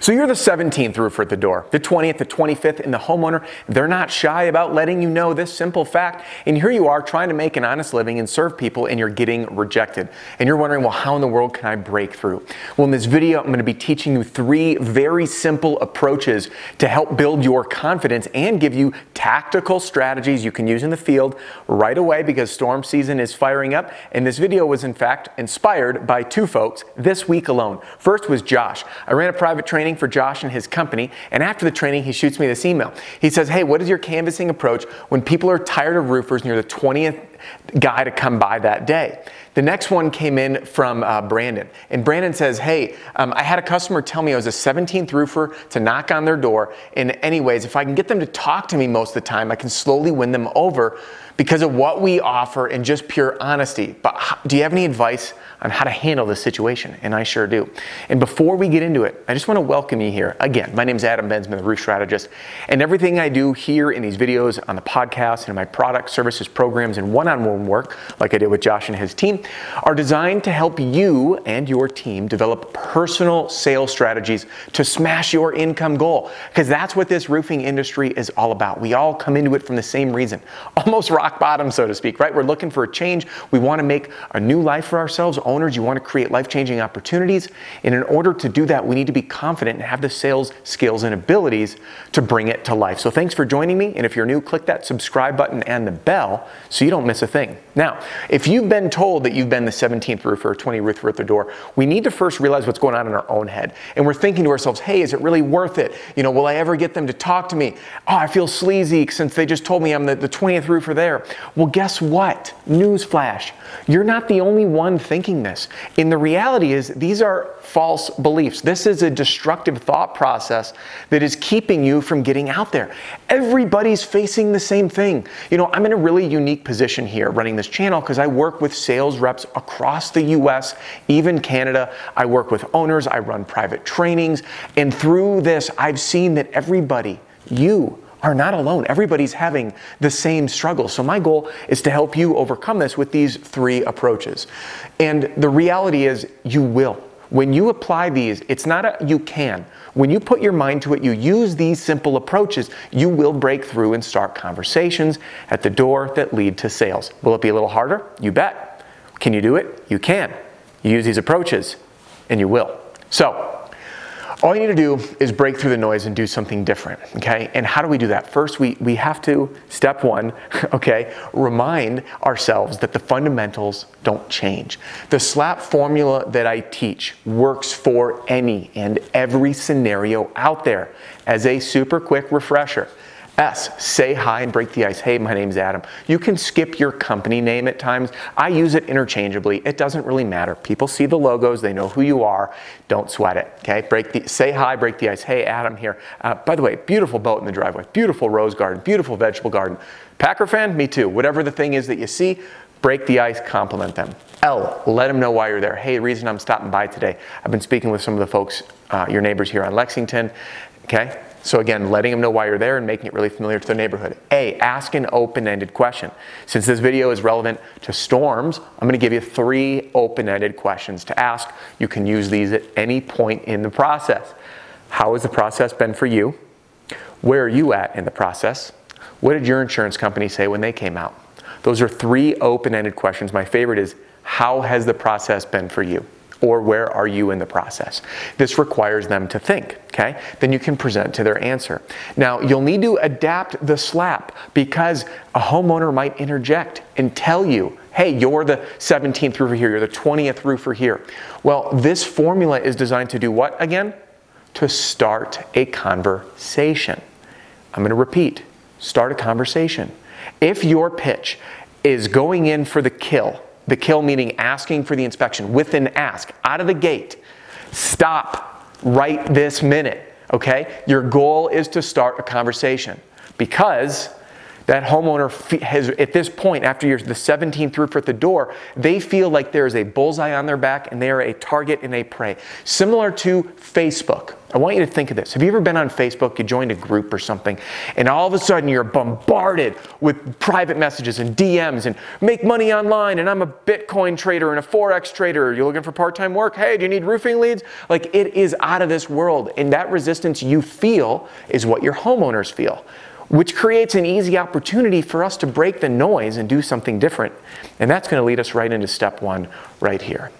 So you're the 17th roofer at the door, the 20th, the 25th, and the homeowner, they're not shy about letting you know this simple fact. And here you are trying to make an honest living and serve people, and you're getting rejected. And you're wondering, well, how in the world can I break through? Well, in this video, I'm going to be teaching you three very simple approaches to help build your confidence and give you tactical strategies you can use in the field right away because storm season is firing up. And this video was, in fact, inspired by two folks this week alone. First was Josh. I ran a private training for Josh and his company. And after the training, he shoots me this email. He says, Hey, what is your canvassing approach when people are tired of roofers and you're the 20th guy to come by that day? The next one came in from uh, Brandon. And Brandon says, Hey, um, I had a customer tell me I was a 17th roofer to knock on their door. And, anyways, if I can get them to talk to me most of the time, I can slowly win them over because of what we offer and just pure honesty. But do you have any advice on how to handle this situation? And I sure do. And before we get into it, I just want to welcome you here. Again, my name is Adam Bensman, the roof strategist. And everything I do here in these videos, on the podcast, and in my products, services, programs, and one on one work, like I did with Josh and his team, are designed to help you and your team develop personal sales strategies to smash your income goal. Because that's what this roofing industry is all about. We all come into it from the same reason. Almost rock bottom, so to speak, right? We're looking for a change. We want to make a new life for ourselves. Owners, you want to create life changing opportunities. And in order to do that, we need to be confident and have the sales skills and abilities to bring it to life. So thanks for joining me. And if you're new, click that subscribe button and the bell so you don't miss a thing. Now, if you've been told that you've been the 17th roofer or 20 roofer at the door, we need to first realize what's going on in our own head. And we're thinking to ourselves, hey, is it really worth it? You know, will I ever get them to talk to me? Oh, I feel sleazy since they just told me I'm the, the 20th roofer there. Well, guess what? Newsflash. You're not the only one thinking this. And the reality is, these are false beliefs. This is a destructive thought process that is keeping you from getting out there. Everybody's facing the same thing. You know, I'm in a really unique position here running this channel because I work with sales reps across the US, even Canada. I work with owners, I run private trainings. And through this, I've seen that everybody, you, are not alone. Everybody's having the same struggle. So, my goal is to help you overcome this with these three approaches. And the reality is, you will. When you apply these, it's not a you can. When you put your mind to it, you use these simple approaches, you will break through and start conversations at the door that lead to sales. Will it be a little harder? You bet. Can you do it? You can. You use these approaches, and you will. So, all you need to do is break through the noise and do something different, okay? And how do we do that? First, we, we have to, step one, okay, remind ourselves that the fundamentals don't change. The SLAP formula that I teach works for any and every scenario out there as a super quick refresher. S, say hi and break the ice. Hey, my name's Adam. You can skip your company name at times. I use it interchangeably. It doesn't really matter. People see the logos, they know who you are. Don't sweat it. Okay, break the say hi, break the ice. Hey, Adam here. Uh, by the way, beautiful boat in the driveway, beautiful rose garden, beautiful vegetable garden. Packer fan, me too. Whatever the thing is that you see, break the ice, compliment them. L, let them know why you're there. Hey, the reason I'm stopping by today, I've been speaking with some of the folks, uh, your neighbors here on Lexington. Okay, so again, letting them know why you're there and making it really familiar to their neighborhood. A, ask an open-ended question. Since this video is relevant to storms, I'm gonna give you three open-ended questions to ask. You can use these at any point in the process. How has the process been for you? Where are you at in the process? What did your insurance company say when they came out? Those are three open-ended questions. My favorite is, how has the process been for you? Or where are you in the process? This requires them to think, okay? Then you can present to their answer. Now, you'll need to adapt the slap because a homeowner might interject and tell you, hey, you're the 17th roofer here, you're the 20th roofer here. Well, this formula is designed to do what again? To start a conversation. I'm to repeat start a conversation. If your pitch is going in for the kill, the kill meaning asking for the inspection with an ask out of the gate, stop right this minute, okay? Your goal is to start a conversation because that homeowner has, at this point, after you're the 17th roofer at the door, they feel like there is a bullseye on their back and they are a target and a prey. Similar to Facebook. I want you to think of this. Have you ever been on Facebook, you joined a group or something, and all of a sudden you're bombarded with private messages and DMs and make money online, and I'm a Bitcoin trader and a Forex trader. You're looking for part time work? Hey, do you need roofing leads? Like it is out of this world. And that resistance you feel is what your homeowners feel which creates an easy opportunity for us to break the noise and do something different. And that's going to lead us right into step one right here.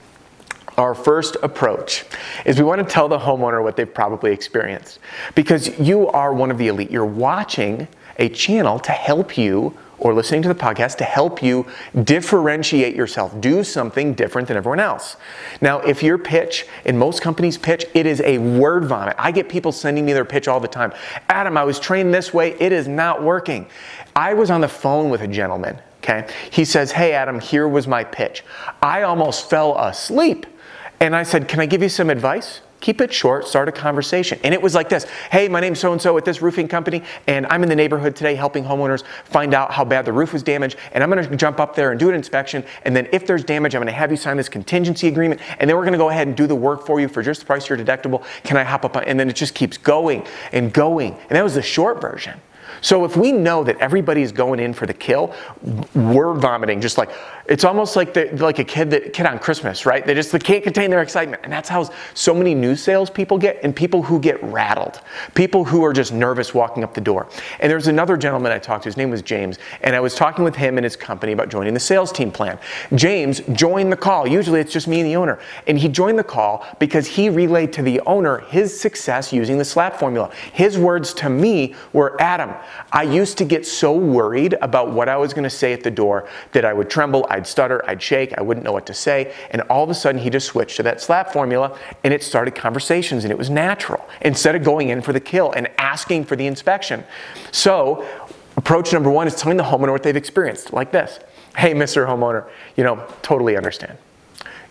Our first approach is we want to tell the homeowner what they've probably experienced because you are one of the elite. You're watching a channel to help you or listening to the podcast to help you differentiate yourself, do something different than everyone else. Now, if your pitch, in most companies' pitch, it is a word vomit. I get people sending me their pitch all the time. Adam, I was trained this way, it is not working. I was on the phone with a gentleman, okay? He says, Hey, Adam, here was my pitch. I almost fell asleep. And I said, Can I give you some advice? Keep it short, start a conversation. And it was like this Hey, my name's so and so at this roofing company, and I'm in the neighborhood today helping homeowners find out how bad the roof was damaged. And I'm gonna jump up there and do an inspection. And then if there's damage, I'm gonna have you sign this contingency agreement. And then we're gonna go ahead and do the work for you for just the price of your deductible. Can I hop up on? And then it just keeps going and going. And that was the short version. So if we know that everybody's going in for the kill, we're vomiting just like it's almost like the, like a kid that kid on Christmas, right? They just they can't contain their excitement, and that's how so many new sales people get, and people who get rattled, people who are just nervous walking up the door. And there's another gentleman I talked to. His name was James, and I was talking with him and his company about joining the sales team plan. James joined the call. Usually it's just me and the owner, and he joined the call because he relayed to the owner his success using the SLAP formula. His words to me were, "Adam, I used to get so worried about what I was going to say at the door that I would tremble." I'd stutter, I'd shake, I wouldn't know what to say. And all of a sudden, he just switched to that slap formula and it started conversations and it was natural instead of going in for the kill and asking for the inspection. So, approach number one is telling the homeowner what they've experienced, like this Hey, Mr. Homeowner, you know, totally understand.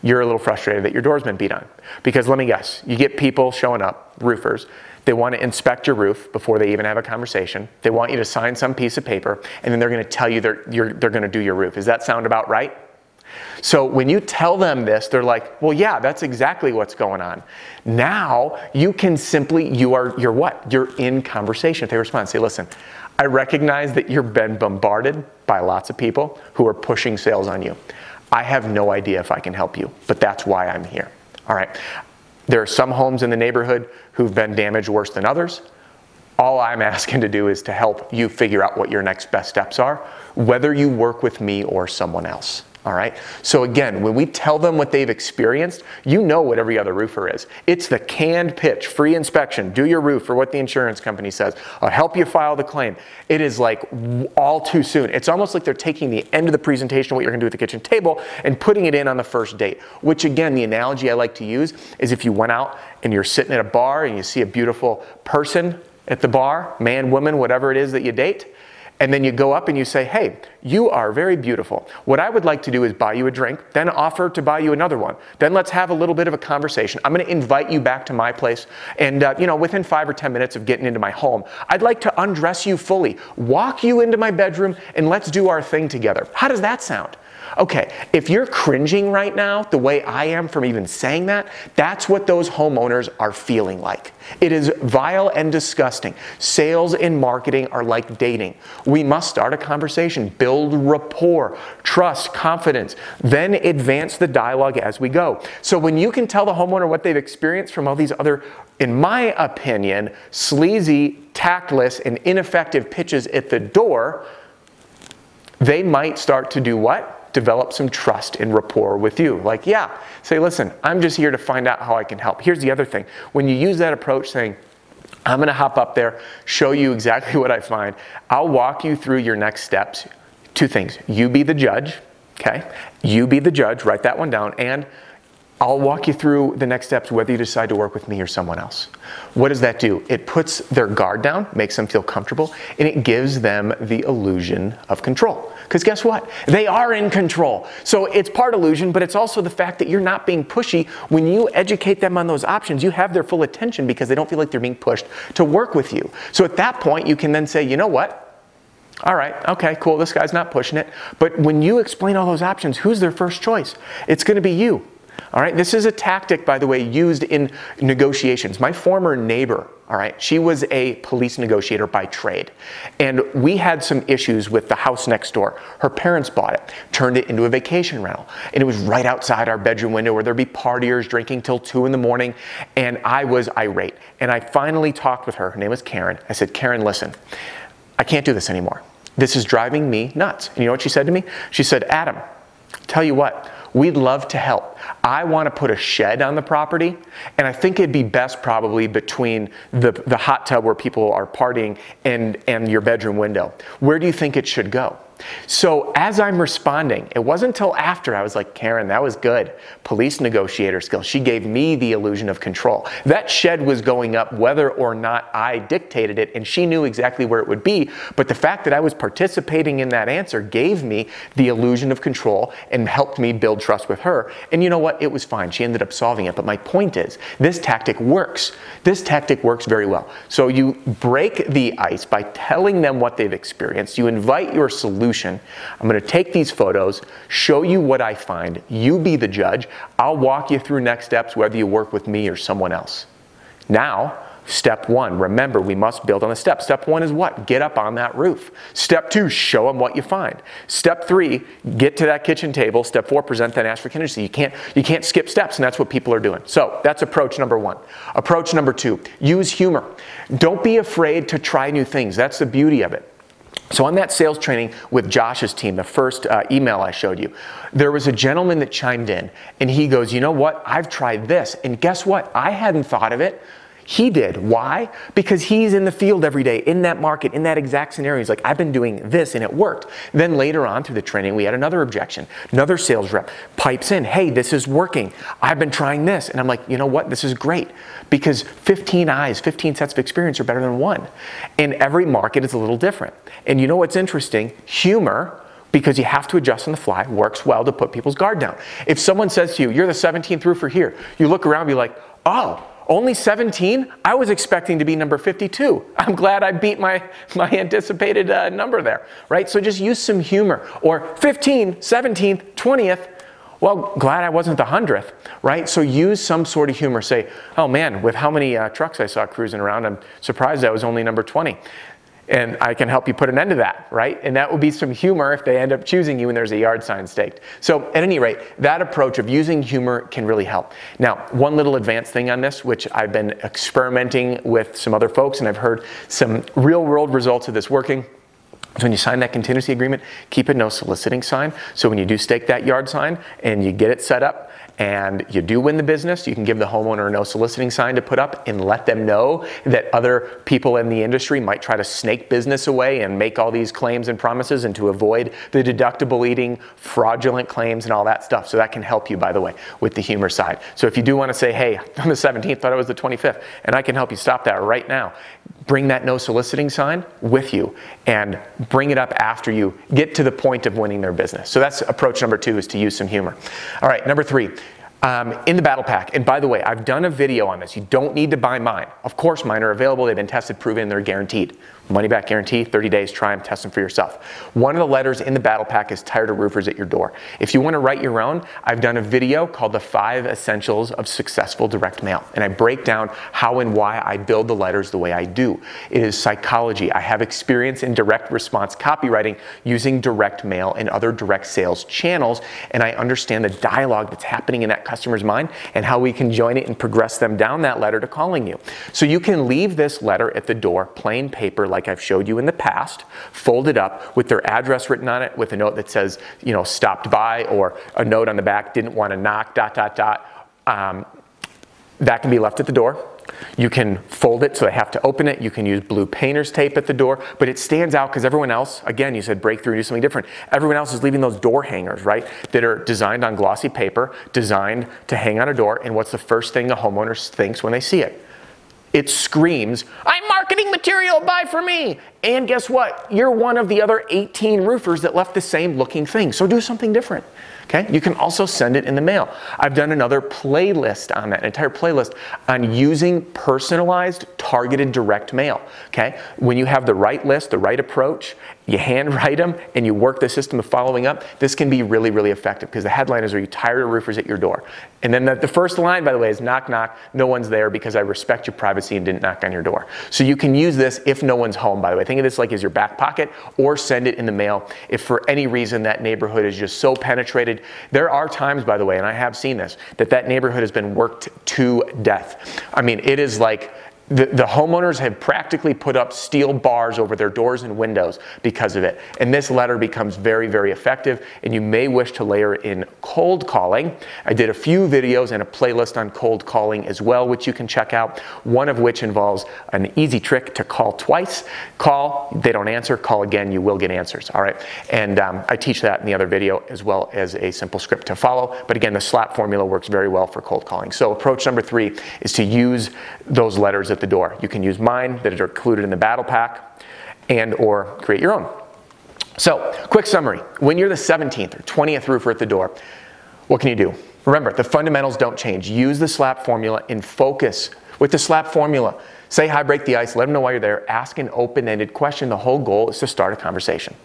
You're a little frustrated that your door's been beat on. Because let me guess, you get people showing up, roofers, they want to inspect your roof before they even have a conversation. They want you to sign some piece of paper, and then they're going to tell you they're, they're going to do your roof. Does that sound about right? So when you tell them this, they're like, well, yeah, that's exactly what's going on. Now you can simply, you are, you're what? You're in conversation. If they respond, say, listen, I recognize that you've been bombarded by lots of people who are pushing sales on you. I have no idea if I can help you, but that's why I'm here. All right. There are some homes in the neighborhood who've been damaged worse than others. All I'm asking to do is to help you figure out what your next best steps are, whether you work with me or someone else. All right. So again, when we tell them what they've experienced, you know what every other roofer is. It's the canned pitch, free inspection, do your roof for what the insurance company says. I'll help you file the claim. It is like all too soon. It's almost like they're taking the end of the presentation, what you're going to do at the kitchen table, and putting it in on the first date. Which again, the analogy I like to use is if you went out and you're sitting at a bar and you see a beautiful person at the bar, man, woman, whatever it is that you date and then you go up and you say, Hey, you are very beautiful. What I would like to do is buy you a drink, then offer to buy you another one. Then let's have a little bit of a conversation. I'm going to invite you back to my place. And, uh, you know, within five or 10 minutes of getting into my home, I'd like to undress you fully, walk you into my bedroom, and let's do our thing together. How does that sound? Okay, if you're cringing right now, the way I am from even saying that, that's what those homeowners are feeling like. It is vile and disgusting. Sales and marketing are like dating. We must start a conversation, build rapport, trust, confidence, then advance the dialogue as we go. So when you can tell the homeowner what they've experienced from all these other, in my opinion, sleazy, tactless, and ineffective pitches at the door, they might start to do what? Develop some trust and rapport with you. Like, yeah, say, listen, I'm just here to find out how I can help. Here's the other thing when you use that approach, saying, I'm gonna hop up there, show you exactly what I find. I'll walk you through your next steps. Two things you be the judge, okay? You be the judge, write that one down, and I'll walk you through the next steps whether you decide to work with me or someone else. What does that do? It puts their guard down, makes them feel comfortable, and it gives them the illusion of control. Because guess what? They are in control. So it's part illusion, but it's also the fact that you're not being pushy. When you educate them on those options, you have their full attention because they don't feel like they're being pushed to work with you. So at that point, you can then say, you know what? All right, okay, cool, this guy's not pushing it. But when you explain all those options, who's their first choice? It's gonna be you. All right, this is a tactic, by the way, used in negotiations. My former neighbor, all right, she was a police negotiator by trade. And we had some issues with the house next door. Her parents bought it, turned it into a vacation rental. And it was right outside our bedroom window where there'd be partiers drinking till two in the morning. And I was irate. And I finally talked with her. Her name was Karen. I said, Karen, listen, I can't do this anymore. This is driving me nuts. And you know what she said to me? She said, Adam, tell you what, We'd love to help. I want to put a shed on the property, and I think it'd be best probably between the, the hot tub where people are partying and, and your bedroom window. Where do you think it should go? So as I'm responding, it wasn't until after I was like, Karen, that was good. Police negotiator skills. She gave me the illusion of control. That shed was going up whether or not I dictated it, and she knew exactly where it would be. But the fact that I was participating in that answer gave me the illusion of control and helped me build trust with her. And you know what? It was fine. She ended up solving it. But my point is, this tactic works. This tactic works very well. So you break the ice by telling them what they've experienced. You invite your solution solution. I'm going to take these photos, show you what I find. You be the judge. I'll walk you through next steps, whether you work with me or someone else. Now, Step one, remember we must build on the steps. Step one is what? Get up on that roof. Step two, show them what you find. Step three, get to that kitchen table. Step four, present that ask for contingency. You can't, you can't skip steps, and that's what people are doing. So that's approach number one. Approach number two, use humor. Don't be afraid to try new things. That's the beauty of it. So, on that sales training with Josh's team, the first uh, email I showed you, there was a gentleman that chimed in and he goes, You know what? I've tried this. And guess what? I hadn't thought of it. He did. Why? Because he's in the field every day, in that market, in that exact scenario. He's like, I've been doing this and it worked. Then later on through the training, we had another objection. Another sales rep pipes in, Hey, this is working. I've been trying this. And I'm like, You know what? This is great because 15 eyes, 15 sets of experience are better than one. And every market is a little different. And you know what's interesting? Humor because you have to adjust on the fly works well to put people's guard down. If someone says to you, you're the 17th roofer here, you look around and be like, oh, only 17? I was expecting to be number 52. I'm glad I beat my, my anticipated uh, number there, right? So just use some humor. Or 15, 17th, 20th. Well, glad I wasn't the 100th, right? So use some sort of humor. Say, oh man, with how many uh, trucks I saw cruising around, I'm surprised I was only number 20 and I can help you put an end to that, right? And that would be some humor if they end up choosing you and there's a yard sign staked. So, at any rate, that approach of using humor can really help. Now, one little advanced thing on this, which I've been experimenting with some other folks, and I've heard some real world results of this working. So when you sign that contingency agreement, keep a no soliciting sign. So when you do stake that yard sign and you get it set up, and you do win the business, you can give the homeowner a no soliciting sign to put up and let them know that other people in the industry might try to snake business away and make all these claims and promises and to avoid the deductible eating, fraudulent claims, and all that stuff. So that can help you, by the way, with the humor side. So if you do want to say, hey, on the 17th, thought it was the 25th, and I can help you stop that right now, bring that no soliciting sign with you and bring it up after you get to the point of winning their business. So that's approach number two is to use some humor. All right, number three, um, in the battle pack. And by the way, I've done a video on this. You don't need to buy mine. Of course, mine are available. They've been tested, proven, they're guaranteed. Money back guarantee, 30 days, try them, test them for yourself. One of the letters in the battle pack is tired of roofers at your door. If you want to write your own, I've done a video called The Five Essentials of Successful Direct Mail. And I break down how and why I build the letters the way I do. It is psychology. I have experience in direct response copywriting using direct mail and other direct sales channels. And I understand the dialogue that's happening in that customer's mind and how we can join it and progress them down that letter to calling you. So you can leave this letter at the door, plain paper, like I've showed you in the past, folded up with their address written on it, with a note that says, you know, stopped by, or a note on the back, didn't want to knock, dot, dot, dot. Um, that can be left at the door. You can fold it so they have to open it. You can use blue painter's tape at the door, but it stands out because everyone else, again, you said break through, do something different. Everyone else is leaving those door hangers, right? That are designed on glossy paper, designed to hang on a door. And what's the first thing a homeowner thinks when they see it? It screams, I'm marketing material, buy for me. And guess what? You're one of the other 18 roofers that left the same looking thing. So do something different. Okay, you can also send it in the mail. I've done another playlist on that, an entire playlist on using personalized, targeted direct mail. Okay, when you have the right list, the right approach, you handwrite them and you work the system of following up, this can be really, really effective because the headline is Are you tired of roofers at your door? And then the, the, first line, by the way, is knock, knock, no one's there because I respect your privacy and didn't knock on your door. So you can use this if no one's home, by the way. Think of this like as your back pocket or send it in the mail if for any reason that neighborhood is just so penetrated. There are times, by the way, and I have seen this, that that neighborhood has been worked to death. I mean, it is like the, the, homeowners have practically put up steel bars over their doors and windows because of it. And this letter becomes very, very effective. And you may wish to layer in cold calling. I did a few videos and a playlist on cold calling as well, which you can check out. One of which involves an easy trick to call twice. Call, they don't answer, call again, you will get answers. All right. And um, I teach that in the other video as well as a simple script to follow. But again, the SLAP formula works very well for cold calling. So approach number three is to use those letters at the door. You can use mine that are included in the battle pack and or create your own. So, quick summary. When you're the 17th or 20th roofer at the door, what can you do? Remember, the fundamentals don't change. Use the SLAP formula and focus with the SLAP formula. Say hi, break the ice, let them know why you're there, ask an open ended question. The whole goal is to start a conversation.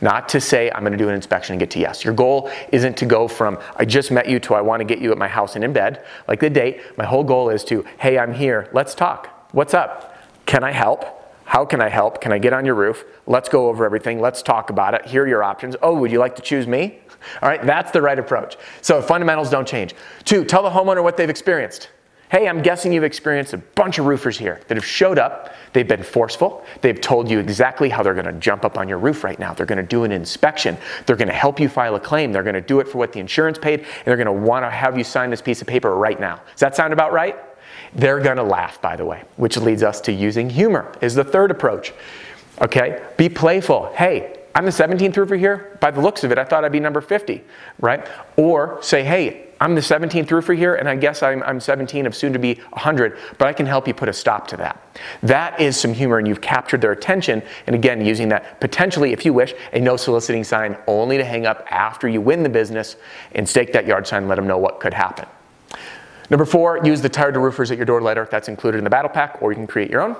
Not to say, I'm going to do an inspection and get to yes. Your goal isn't to go from, I just met you to I want to get you at my house and in bed, like the date. My whole goal is to, hey, I'm here, let's talk. What's up? Can I help? How can I help? Can I get on your roof? Let's go over everything. Let's talk about it. Here are your options. Oh, would you like to choose me? All right, that's the right approach. So fundamentals don't change. Two, tell the homeowner what they've experienced. Hey, I'm guessing you've experienced a bunch of roofers here that have showed up. They've been forceful. They've told you exactly how they're going to jump up on your roof right now. They're going to do an inspection. They're going to help you file a claim. They're going to do it for what the insurance paid, and they're going to want to have you sign this piece of paper right now. Does that sound about right? They're going to laugh, by the way, which leads us to using humor, is the third approach. Okay? Be playful. Hey, I'm the 17th roofer here. By the looks of it, I thought I'd be number 50, right? Or say, hey, I'm the 17th roofer here, and I guess I'm, I'm 17 of soon to be 100, but I can help you put a stop to that. That is some humor, and you've captured their attention. And again, using that potentially, if you wish, a no soliciting sign only to hang up after you win the business and stake that yard sign, let them know what could happen. Number four, use the tired to roofers at your door letter. That's included in the battle pack, or you can create your own.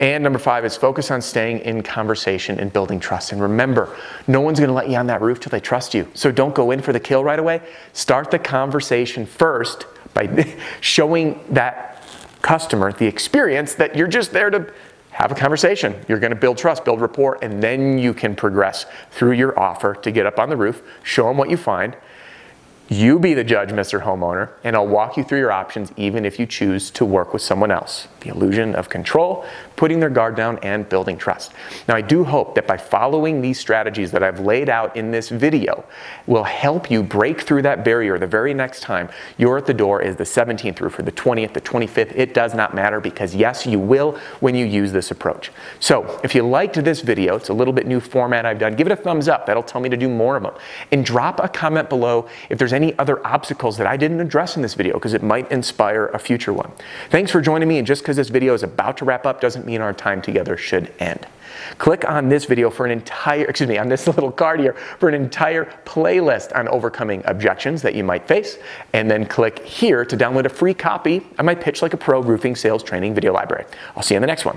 And number five is focus on staying in conversation and building trust. And remember, no one's to let you on that roof till they trust you. So don't go in for the kill right away. Start the conversation first by showing that customer the experience that you're just there to have a conversation. You're going to build trust, build rapport, and then you can progress through your offer to get up on the roof, show them what you find, you be the judge, Mr. Homeowner, and I'll walk you through your options even if you choose to work with someone else. The illusion of control, putting their guard down, and building trust. Now, I do hope that by following these strategies that I've laid out in this video will help you break through that barrier the very next time you're at the door is the 17th roofer, the 20th, the 25th. It does not matter because, yes, you will when you use this approach. So, if you liked this video, it's a little bit new format I've done, give it a thumbs up. That'll tell me to do more of them. And drop a comment below if there's any other obstacles that I didn't address in this video because it might inspire a future one. Thanks for joining me, and just because this video is about to wrap up doesn't mean our time together should end. Click on this video for an entire, excuse me, on this little card here for an entire playlist on overcoming objections that you might face, and then click here to download a free copy of my Pitch Like a Pro Roofing Sales Training video library. I'll see you in the next one.